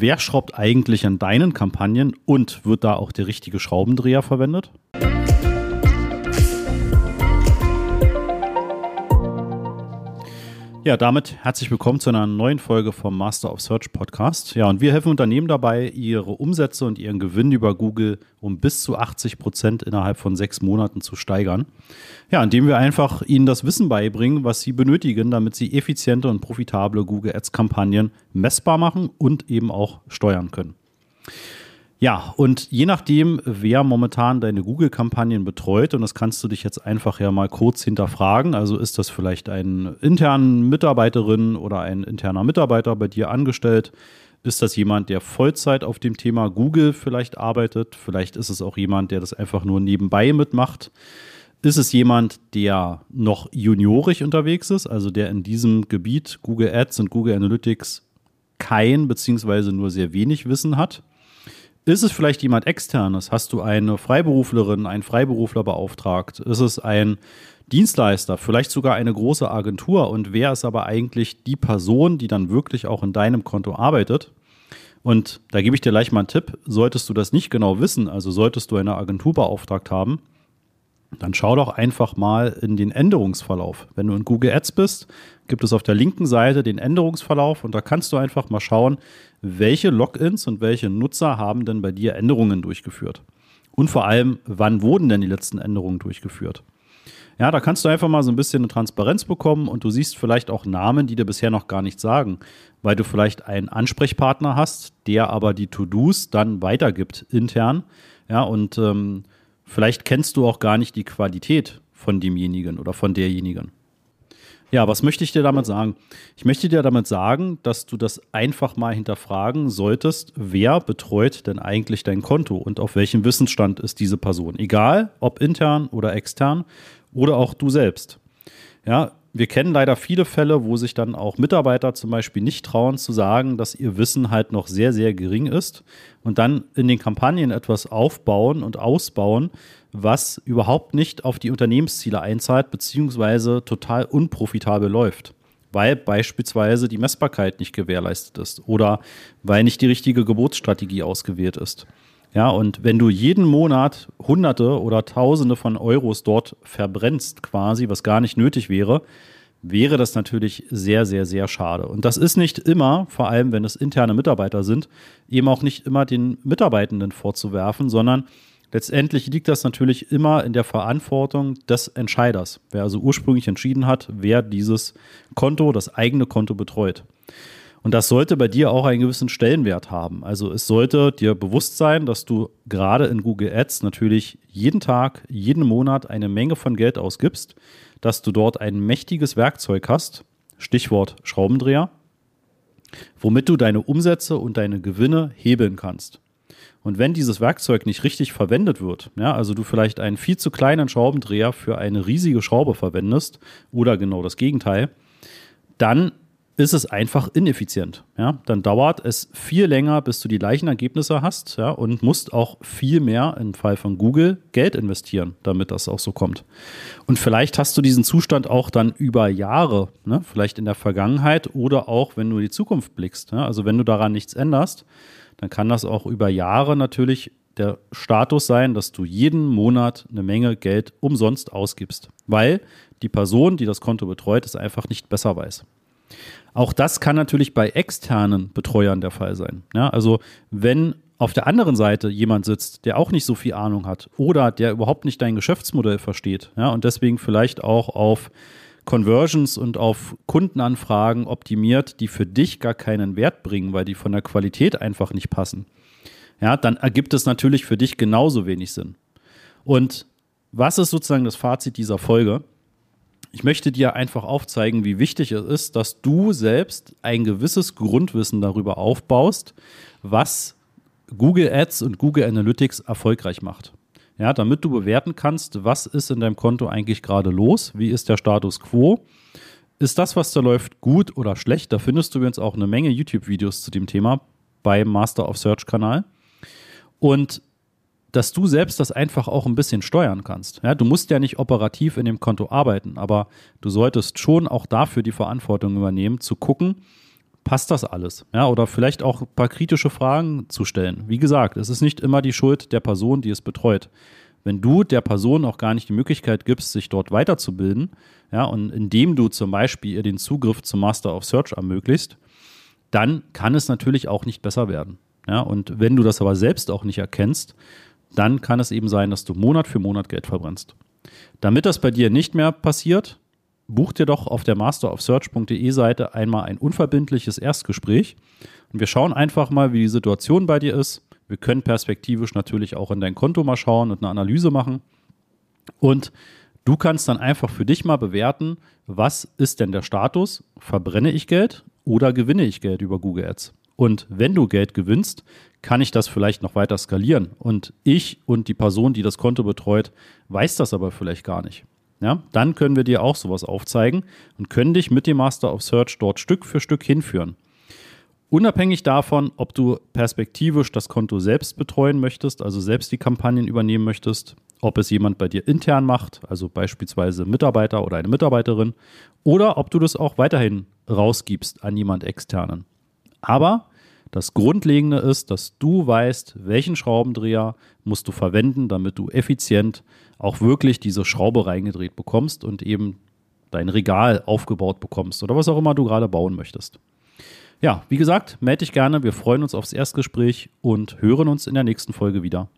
wer schraubt eigentlich an deinen Kampagnen und wird da auch der richtige Schraubendreher verwendet? Ja, damit herzlich willkommen zu einer neuen Folge vom Master of Search Podcast. Ja, und wir helfen Unternehmen dabei, ihre Umsätze und ihren Gewinn über Google um bis zu 80 Prozent innerhalb von sechs Monaten zu steigern. Ja, indem wir einfach ihnen das Wissen beibringen, was sie benötigen, damit sie effiziente und profitable Google Ads Kampagnen messbar machen und eben auch steuern können. Ja, und je nachdem, wer momentan deine Google-Kampagnen betreut, und das kannst du dich jetzt einfach ja mal kurz hinterfragen, also ist das vielleicht eine interne Mitarbeiterin oder ein interner Mitarbeiter bei dir angestellt? Ist das jemand, der Vollzeit auf dem Thema Google vielleicht arbeitet? Vielleicht ist es auch jemand, der das einfach nur nebenbei mitmacht. Ist es jemand, der noch juniorisch unterwegs ist, also der in diesem Gebiet Google Ads und Google Analytics kein beziehungsweise nur sehr wenig Wissen hat? Ist es vielleicht jemand externes? Hast du eine Freiberuflerin, einen Freiberufler beauftragt? Ist es ein Dienstleister, vielleicht sogar eine große Agentur? Und wer ist aber eigentlich die Person, die dann wirklich auch in deinem Konto arbeitet? Und da gebe ich dir gleich mal einen Tipp. Solltest du das nicht genau wissen, also solltest du eine Agentur beauftragt haben, dann schau doch einfach mal in den Änderungsverlauf. Wenn du in Google Ads bist, gibt es auf der linken Seite den Änderungsverlauf und da kannst du einfach mal schauen, welche Logins und welche Nutzer haben denn bei dir Änderungen durchgeführt. Und vor allem, wann wurden denn die letzten Änderungen durchgeführt? Ja, da kannst du einfach mal so ein bisschen eine Transparenz bekommen und du siehst vielleicht auch Namen, die dir bisher noch gar nichts sagen, weil du vielleicht einen Ansprechpartner hast, der aber die To-Dos dann weitergibt intern. Ja, und ähm, Vielleicht kennst du auch gar nicht die Qualität von demjenigen oder von derjenigen. Ja, was möchte ich dir damit sagen? Ich möchte dir damit sagen, dass du das einfach mal hinterfragen solltest, wer betreut denn eigentlich dein Konto und auf welchem Wissensstand ist diese Person? Egal, ob intern oder extern oder auch du selbst. Ja, wir kennen leider viele Fälle, wo sich dann auch Mitarbeiter zum Beispiel nicht trauen zu sagen, dass ihr Wissen halt noch sehr, sehr gering ist und dann in den Kampagnen etwas aufbauen und ausbauen, was überhaupt nicht auf die Unternehmensziele einzahlt, beziehungsweise total unprofitabel läuft. Weil beispielsweise die Messbarkeit nicht gewährleistet ist oder weil nicht die richtige Geburtsstrategie ausgewählt ist. Ja, und wenn du jeden Monat Hunderte oder Tausende von Euros dort verbrennst, quasi, was gar nicht nötig wäre, wäre das natürlich sehr, sehr, sehr schade. Und das ist nicht immer, vor allem wenn es interne Mitarbeiter sind, eben auch nicht immer den Mitarbeitenden vorzuwerfen, sondern letztendlich liegt das natürlich immer in der Verantwortung des Entscheiders, wer also ursprünglich entschieden hat, wer dieses Konto, das eigene Konto betreut. Und das sollte bei dir auch einen gewissen Stellenwert haben. Also es sollte dir bewusst sein, dass du gerade in Google Ads natürlich jeden Tag, jeden Monat eine Menge von Geld ausgibst, dass du dort ein mächtiges Werkzeug hast, Stichwort Schraubendreher, womit du deine Umsätze und deine Gewinne hebeln kannst. Und wenn dieses Werkzeug nicht richtig verwendet wird, ja, also du vielleicht einen viel zu kleinen Schraubendreher für eine riesige Schraube verwendest oder genau das Gegenteil, dann ist es einfach ineffizient. Ja? Dann dauert es viel länger, bis du die gleichen Ergebnisse hast ja? und musst auch viel mehr im Fall von Google Geld investieren, damit das auch so kommt. Und vielleicht hast du diesen Zustand auch dann über Jahre, ne? vielleicht in der Vergangenheit oder auch, wenn du in die Zukunft blickst. Ja? Also wenn du daran nichts änderst, dann kann das auch über Jahre natürlich der Status sein, dass du jeden Monat eine Menge Geld umsonst ausgibst, weil die Person, die das Konto betreut, es einfach nicht besser weiß. Auch das kann natürlich bei externen Betreuern der Fall sein. Ja, also wenn auf der anderen Seite jemand sitzt, der auch nicht so viel Ahnung hat oder der überhaupt nicht dein Geschäftsmodell versteht ja, und deswegen vielleicht auch auf Conversions und auf Kundenanfragen optimiert, die für dich gar keinen Wert bringen, weil die von der Qualität einfach nicht passen, ja, dann ergibt es natürlich für dich genauso wenig Sinn. Und was ist sozusagen das Fazit dieser Folge? Ich möchte dir einfach aufzeigen, wie wichtig es ist, dass du selbst ein gewisses Grundwissen darüber aufbaust, was Google Ads und Google Analytics erfolgreich macht. Ja, damit du bewerten kannst, was ist in deinem Konto eigentlich gerade los, wie ist der Status quo. Ist das, was da läuft, gut oder schlecht? Da findest du übrigens auch eine Menge YouTube-Videos zu dem Thema beim Master of Search Kanal. Und dass du selbst das einfach auch ein bisschen steuern kannst. Ja, du musst ja nicht operativ in dem Konto arbeiten, aber du solltest schon auch dafür die Verantwortung übernehmen, zu gucken, passt das alles? Ja, oder vielleicht auch ein paar kritische Fragen zu stellen. Wie gesagt, es ist nicht immer die Schuld der Person, die es betreut. Wenn du der Person auch gar nicht die Möglichkeit gibst, sich dort weiterzubilden, ja, und indem du zum Beispiel ihr den Zugriff zum Master of Search ermöglicht, dann kann es natürlich auch nicht besser werden. Ja, und wenn du das aber selbst auch nicht erkennst, dann kann es eben sein, dass du Monat für Monat Geld verbrennst. Damit das bei dir nicht mehr passiert, buch dir doch auf der masterofsearch.de Seite einmal ein unverbindliches Erstgespräch und wir schauen einfach mal, wie die Situation bei dir ist. Wir können perspektivisch natürlich auch in dein Konto mal schauen und eine Analyse machen. Und du kannst dann einfach für dich mal bewerten, was ist denn der Status? Verbrenne ich Geld oder gewinne ich Geld über Google Ads? Und wenn du Geld gewinnst, kann ich das vielleicht noch weiter skalieren. Und ich und die Person, die das Konto betreut, weiß das aber vielleicht gar nicht. Ja, dann können wir dir auch sowas aufzeigen und können dich mit dem Master of Search dort Stück für Stück hinführen. Unabhängig davon, ob du perspektivisch das Konto selbst betreuen möchtest, also selbst die Kampagnen übernehmen möchtest, ob es jemand bei dir intern macht, also beispielsweise Mitarbeiter oder eine Mitarbeiterin, oder ob du das auch weiterhin rausgibst an jemand externen. Aber das Grundlegende ist, dass du weißt, welchen Schraubendreher musst du verwenden, damit du effizient auch wirklich diese Schraube reingedreht bekommst und eben dein Regal aufgebaut bekommst oder was auch immer du gerade bauen möchtest. Ja, wie gesagt, melde dich gerne. Wir freuen uns aufs Erstgespräch und hören uns in der nächsten Folge wieder.